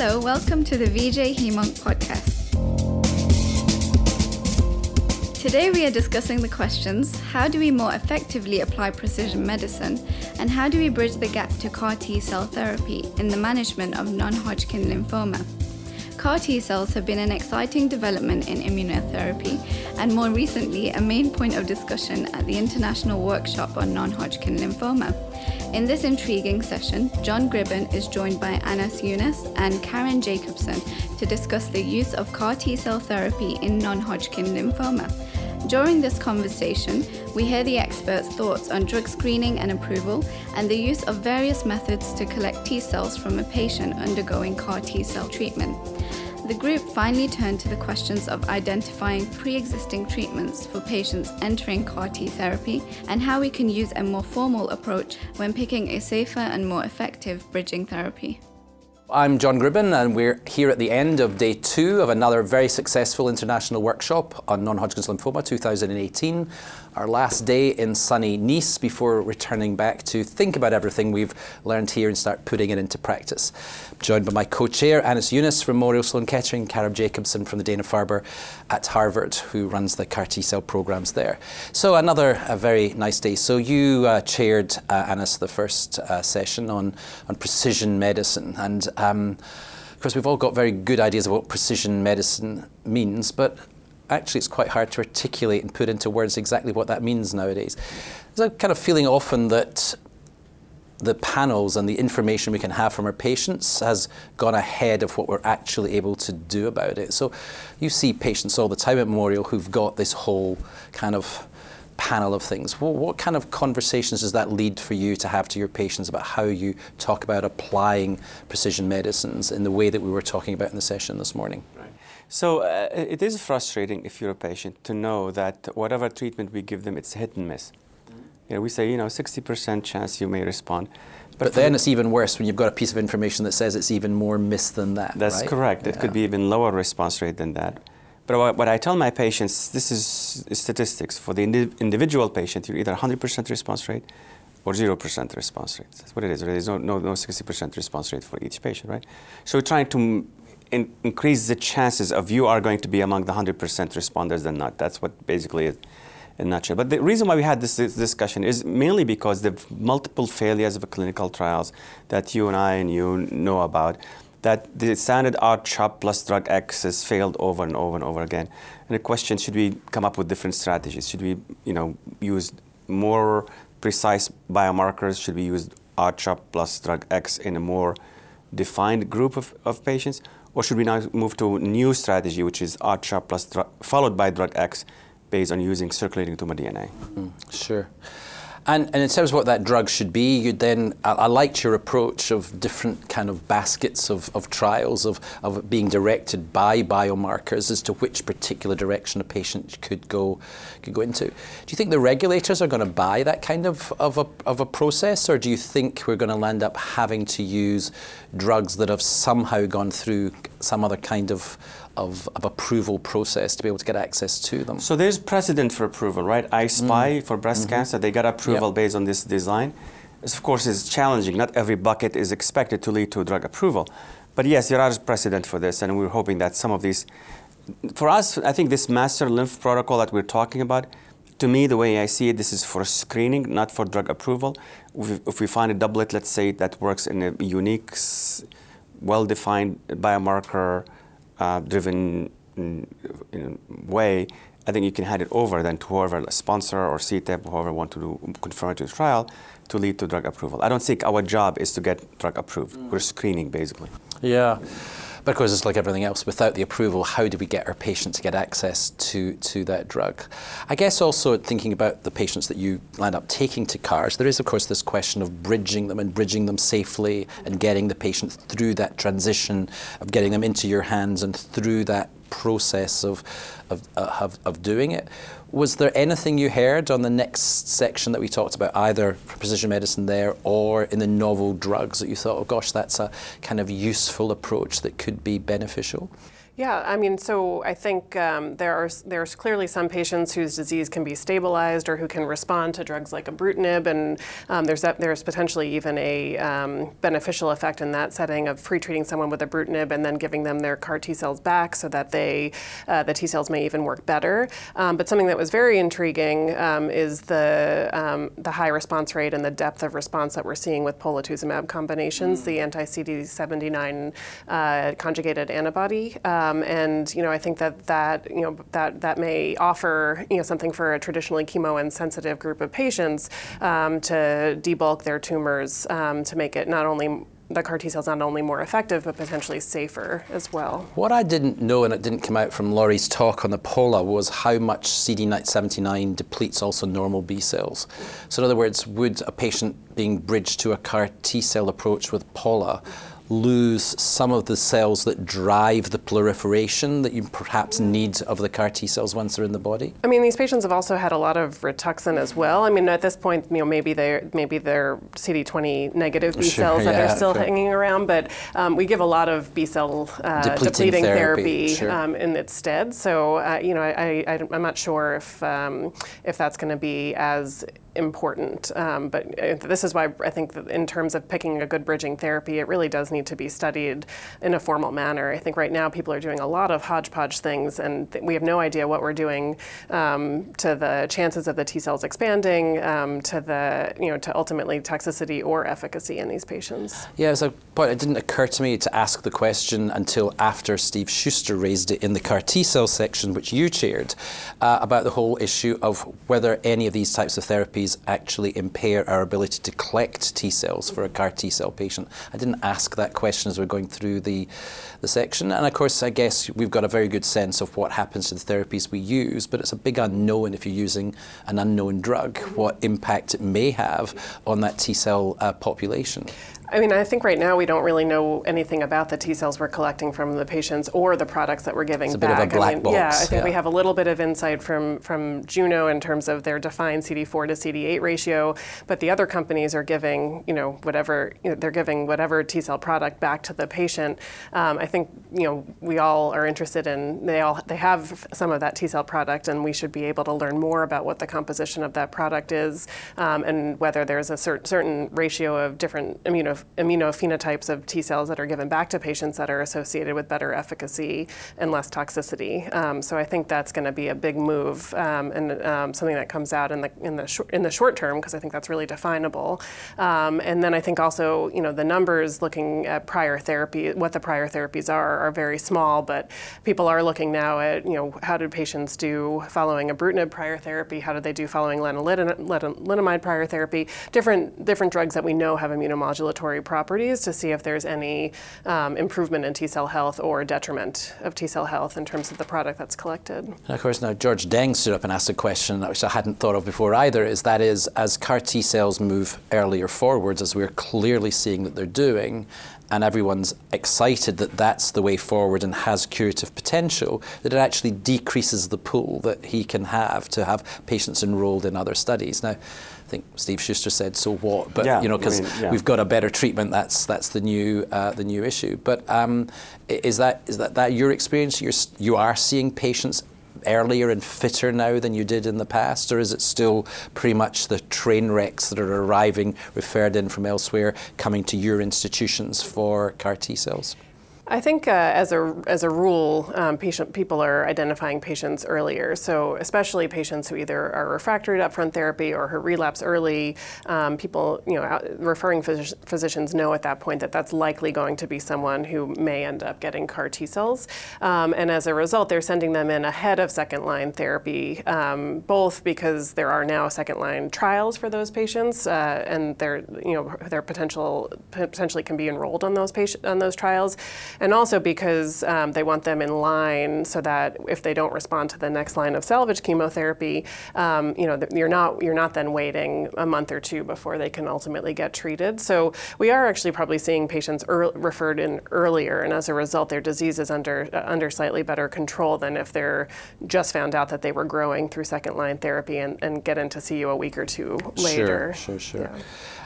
Hello, welcome to the VJ Hemonc podcast. Today we are discussing the questions how do we more effectively apply precision medicine and how do we bridge the gap to CAR T cell therapy in the management of non Hodgkin lymphoma? CAR T cells have been an exciting development in immunotherapy and more recently a main point of discussion at the International Workshop on Non Hodgkin Lymphoma. In this intriguing session, John Gribben is joined by Anas Younes and Caron Jacobson to discuss the use of CAR T cell therapy in non Hodgkin lymphoma. During this conversation, we hear the experts' thoughts on drug screening and approval and the use of various methods to collect T cells from a patient undergoing CAR T cell treatment. The group finally turned to the questions of identifying pre existing treatments for patients entering CAR T therapy and how we can use a more formal approach when picking a safer and more effective bridging therapy. I'm John Gribben, and we're here at the end of day two of another very successful international workshop on non Hodgkin's lymphoma 2018 our last day in sunny Nice before returning back to think about everything we've learned here and start putting it into practice. I'm joined by my co-chair, Anas Younes from Memorial Sloan Kettering, Caron Jacobson from the Dana-Farber at Harvard, who runs the CAR T-cell programs there. So another a very nice day. So you uh, chaired, uh, Anas, the first uh, session on, on precision medicine. And um, of course, we've all got very good ideas of what precision medicine means, but actually it's quite hard to articulate and put into words exactly what that means nowadays. There's a kind of feeling often that the panels and the information we can have from our patients has gone ahead of what we're actually able to do about it. So you see patients all the time at Memorial who've got this whole kind of panel of things. Well, what kind of conversations does that lead for you to have to your patients about how you talk about applying precision medicines in the way that we were talking about in the session this morning? So uh, it is frustrating if you're a patient to know that whatever treatment we give them, it's hit and miss. You know, we say, you know, 60% chance you may respond. But, but then it's even worse when you've got a piece of information that says it's even more miss than that. That's right? correct. Yeah. It could be even lower response rate than that. But what, what I tell my patients, this is statistics. For the indi- individual patient, you're either 100% response rate or 0% response rate. That's what it is. There is no, no, no 60% response rate for each patient, right? So we're trying to in, increase the chances of you are going to be among the 100% responders than not. That's what basically is in a nutshell. But the reason why we had this, this discussion is mainly because the multiple failures of clinical trials that you and I and you know about, that the standard R-CHOP plus drug X has failed over and over and over again. And the question, should we come up with different strategies? Should we, you know, use more precise biomarkers? Should we use R-CHOP plus drug X in a more defined group of, of patients? Or should we now move to a new strategy, which is R-CHOP plus followed by drug X, based on using circulating tumor DNA? Mm, sure. And, and in terms of what that drug should be, you then I, I, liked your approach of different kind of baskets of, of trials of, of being directed by biomarkers as to which particular direction a patient could go could go into. Do you think the regulators are going to buy that kind of, of, a, of a process, or do you think we're going to end up having to use drugs that have somehow gone through some other kind of of, of approval process to be able to get access to them. So there's precedent for approval, right? I-SPY mm. for breast mm-hmm. cancer, they got approval yep. based on this design. This, of course, is challenging. Not every bucket is expected to lead to drug approval. But yes, there is precedent for this, and we're hoping that some of these. For us, I think this master lymph protocol that we're talking about, to me, the way I see it, this is for screening, not for drug approval. If we find a doublet, let's say, that works in a unique, well defined biomarker uh, driven way, I think you can hand it over then to whoever, a sponsor or CTEP, whoever want to do confirmatory trial to lead to drug approval. I don't think our job is to get drug approved. Mm. We're screening basically. Yeah. Because it's like everything else, without the approval, how do we get our patient to get access to, to that drug? I guess also thinking about the patients that you land up taking to CARs, there is, of course, this question of bridging them and bridging them safely and getting the patient through that transition of getting them into your hands and through that process of, of, of, of doing it. Was there anything you heard on the next section that we talked about, either precision medicine there or in the novel drugs, that you thought, oh gosh, that's a kind of useful approach that could be beneficial? Yeah, I mean, so I think um, there are there's clearly some patients whose disease can be stabilized or who can respond to drugs like ibrutinib, and um, there's that, there's potentially even a um, beneficial effect in that setting of pre-treating someone with ibrutinib and then giving them their CAR T cells back so that they uh, the T cells may even work better. Um, but something that was very intriguing um, is the um, the high response rate and the depth of response that we're seeing with polatuzumab combinations, mm. the anti-CD79 uh, conjugated antibody. Um, and you know, I think that that you know that that may offer you know something for a traditionally chemo insensitive group of patients um, to debulk their tumors um, to make it not only the CAR T cells not only more effective but potentially safer as well. What I didn't know, and it didn't come out from Laurie's talk on the POLA, was how much CD79 depletes also normal B cells. So, in other words, would a patient being bridged to a CAR T cell approach with POLA lose some of the cells that drive the proliferation that you perhaps need of the CAR T cells once they're in the body? I mean, these patients have also had a lot of Rituxan as well. I mean, at this point, you know, maybe they're maybe they're CD20 negative B sure, cells yeah, that are still sure. hanging around, but um, we give a lot of B cell uh, depleting, depleting, therapy, therapy sure. um, in its stead. So, uh, you know, I, I, am not sure if um, if that's going to be as important. Um, but uh, this is why I think in terms of picking a good bridging therapy, it really does need to be studied in a formal manner. I think right now people are doing a lot of hodgepodge things, and we have no idea what we're doing um, to the chances of the T cells expanding, um, to the you know to ultimately toxicity or efficacy in these patients. Yeah, so but it didn't occur to me to ask the question until after Steve Schuster raised it in the CAR T cell section, which you chaired, uh, about the whole issue of whether any of these types of therapies actually impair our ability to collect T cells for a CAR T cell patient? I didn't ask that question as we're going through the, the section. And of course, I guess we've got a very good sense of what happens to the therapies we use, but it's a big unknown if you're using an unknown drug, what impact it may have on that T cell uh, population. I mean, I think right now we don't really know anything about the T cells we're collecting from the patients or the products that we're giving it's a back. Bit of a black I mean, box. Yeah, I think yeah. we have a little bit of insight from from Juno in terms of their defined CD4 to CD8 ratio, but the other companies are giving, you know, whatever you know, they're giving whatever T cell product back to the patient. Um, I think you know we all are interested in they all they have some of that T cell product, and we should be able to learn more about what the composition of that product is um, and whether there's a cer- certain ratio of different immuno immunophenotypes types of T cells that are given back to patients that are associated with better efficacy and less toxicity. Um, so I think that's going to be a big move um, and um, something that comes out in the in the in the short term because I think that's really definable. Um, and then I think also you know the numbers looking at prior therapy, what the prior therapies are, are very small, but people are looking now at you know how did patients do following ibrutinib prior therapy, how did they do following lenalidomide prior therapy, different different drugs that we know have immunomodulatory properties to see if there's any um, improvement in T cell health or detriment of T cell health in terms of the product that's collected. And of course, now George Deng stood up and asked a question which I hadn't thought of before either. Is that is as CAR T cells move earlier forwards, as we're clearly seeing that they're doing, and everyone's excited that that's the way forward and has curative potential, that it actually decreases the pool that he can have to have patients enrolled in other studies. Now, I think Steve Schuster said, "So what?" But yeah, you know, because I mean, yeah. we've got a better treatment, that's that's the new uh, the new issue. But um, is that is that, that your experience? You're, you are seeing patients earlier and fitter now than you did in the past, or is it still pretty much the train wrecks that are arriving, referred in from elsewhere, coming to your institutions for CAR T cells? I think uh, as a as a rule, um, patient people are identifying patients earlier. So especially patients who either are refractory to upfront therapy or who relapse early, um, people you know referring phys- physicians know at that point that that's likely going to be someone who may end up getting CAR T cells, um, and as a result, they're sending them in ahead of second line therapy, um, both because there are now second line trials for those patients, uh, and their you know their potential potentially can be enrolled on those patient on those trials and also because um, they want them in line so that if they don't respond to the next line of salvage chemotherapy, um, you know, you're not you're not then waiting a month or two before they can ultimately get treated. So we are actually probably seeing patients er- referred in earlier, and as a result, their disease is under uh, under slightly better control than if they're just found out that they were growing through second line therapy and, and get in to see you a week or two later. Sure, sure, sure. Yeah.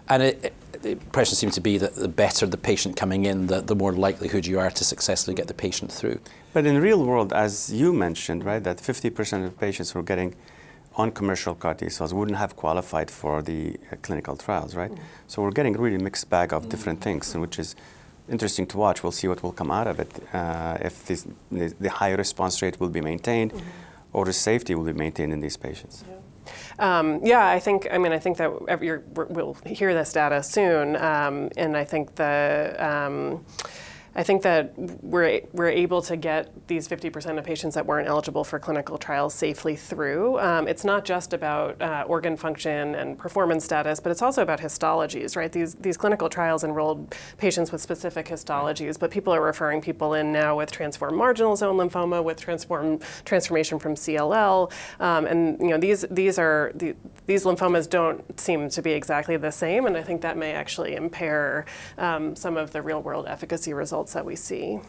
And it, it, the impression seems to be that the better the patient coming in, the, the more likelihood you are to successfully get the patient through. But in the real world, as you mentioned, right, that 50% of patients who are getting on commercial CAR T cells wouldn't have qualified for the uh, clinical trials, right? Mm-hmm. So we're getting a really mixed bag of mm-hmm. different things, which is interesting to watch. We'll see what will come out of it. Uh, if this, the high response rate will be maintained, mm-hmm. or the safety will be maintained in these patients. Yeah. Um, yeah, I think. I mean, I think that we'll hear this data soon, um, and I think the. Um, I think that we're, we're able to get these 50% of patients that weren't eligible for clinical trials safely through. Um, it's not just about uh, organ function and performance status, but it's also about histologies, right? These, these clinical trials enrolled patients with specific histologies, but people are referring people in now with transformed marginal zone lymphoma, with transform, transformation from CLL, um, and you know these these are the, these lymphomas don't seem to be exactly the same, and I think that may actually impair um, some of the real world efficacy results results that we see.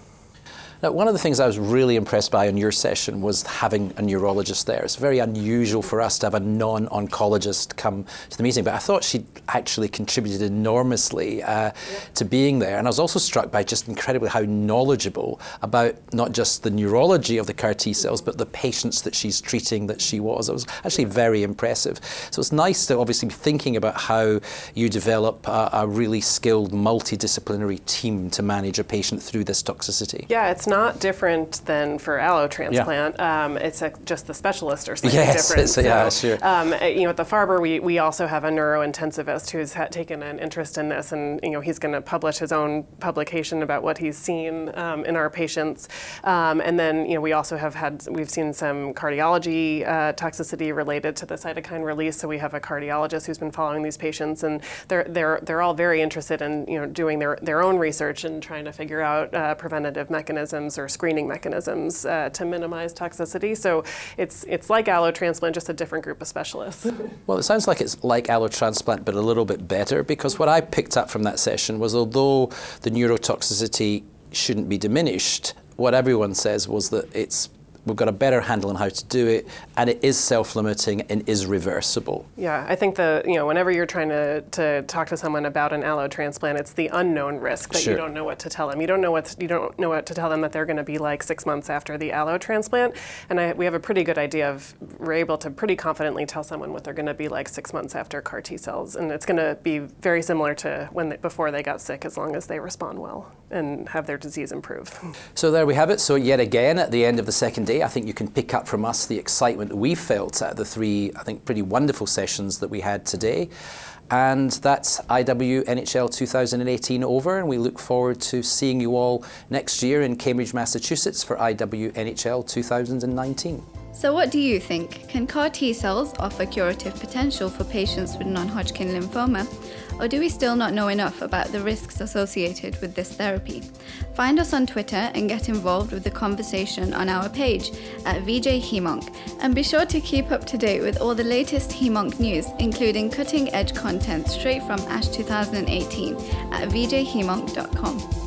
Now, one of the things I was really impressed by in your session was having a neurologist there. It's very unusual for us to have a non oncologist come to the meeting, but I thought she actually contributed enormously uh, yeah. to being there. And I was also struck by just incredibly how knowledgeable about not just the neurology of the CAR T cells, but the patients that she's treating that she was. It was actually very impressive. So it's nice to obviously be thinking about how you develop a, a really skilled multidisciplinary team to manage a patient through this toxicity. Yeah, it's not different than for allo transplant. Yeah. Um, it's a, just the specialists are slightly yes, different. So, yeah, sure. Um, you know, at the Farber, we, we also have a neurointensivist who's ha- taken an interest in this, and you know, he's going to publish his own publication about what he's seen um, in our patients. Um, and then, you know, we also have had we've seen some cardiology uh, toxicity related to the cytokine release. So we have a cardiologist who's been following these patients, and they're they're they're all very interested in you know doing their their own research and trying to figure out uh, preventative mechanisms mechanisms or screening mechanisms uh, to minimize toxicity. So it's it's like allotransplant, just a different group of specialists. well, it sounds like it's like allotransplant, but a little bit better because what I picked up from that session was although the neurotoxicity shouldn't be diminished, what everyone says was that it's we've got a better handle on how to do it, and it is self-limiting and is reversible. Yeah, I think the you know whenever you're trying to, to talk to someone about an allo transplant, it's the unknown risk that sure. you don't know what to tell them. You don't know what you don't know what to tell them that they're going to be like six months after the allo transplant, and I, we have a pretty good idea of we're able to pretty confidently tell someone what they're going to be like six months after CAR T cells, and it's going to be very similar to when they, before they got sick, as long as they respond well and have their disease improve. So there we have it. So yet again, at the end of the second day, I think you can pick up from us the excitement that we felt at the three, I think, pretty wonderful sessions that we had today. And that's IW NHL 2018 over, and we look forward to seeing you all next year in Cambridge, Massachusetts for IW NHL 2019. So, what do you think? Can CAR T cells offer curative potential for patients with non Hodgkin lymphoma? Or do we still not know enough about the risks associated with this therapy? Find us on Twitter and get involved with the conversation on our page at VJ. And be sure to keep up to date with all the latest Hemonc news, including cutting edge content straight from ASH 2018 at vjhemonc.com.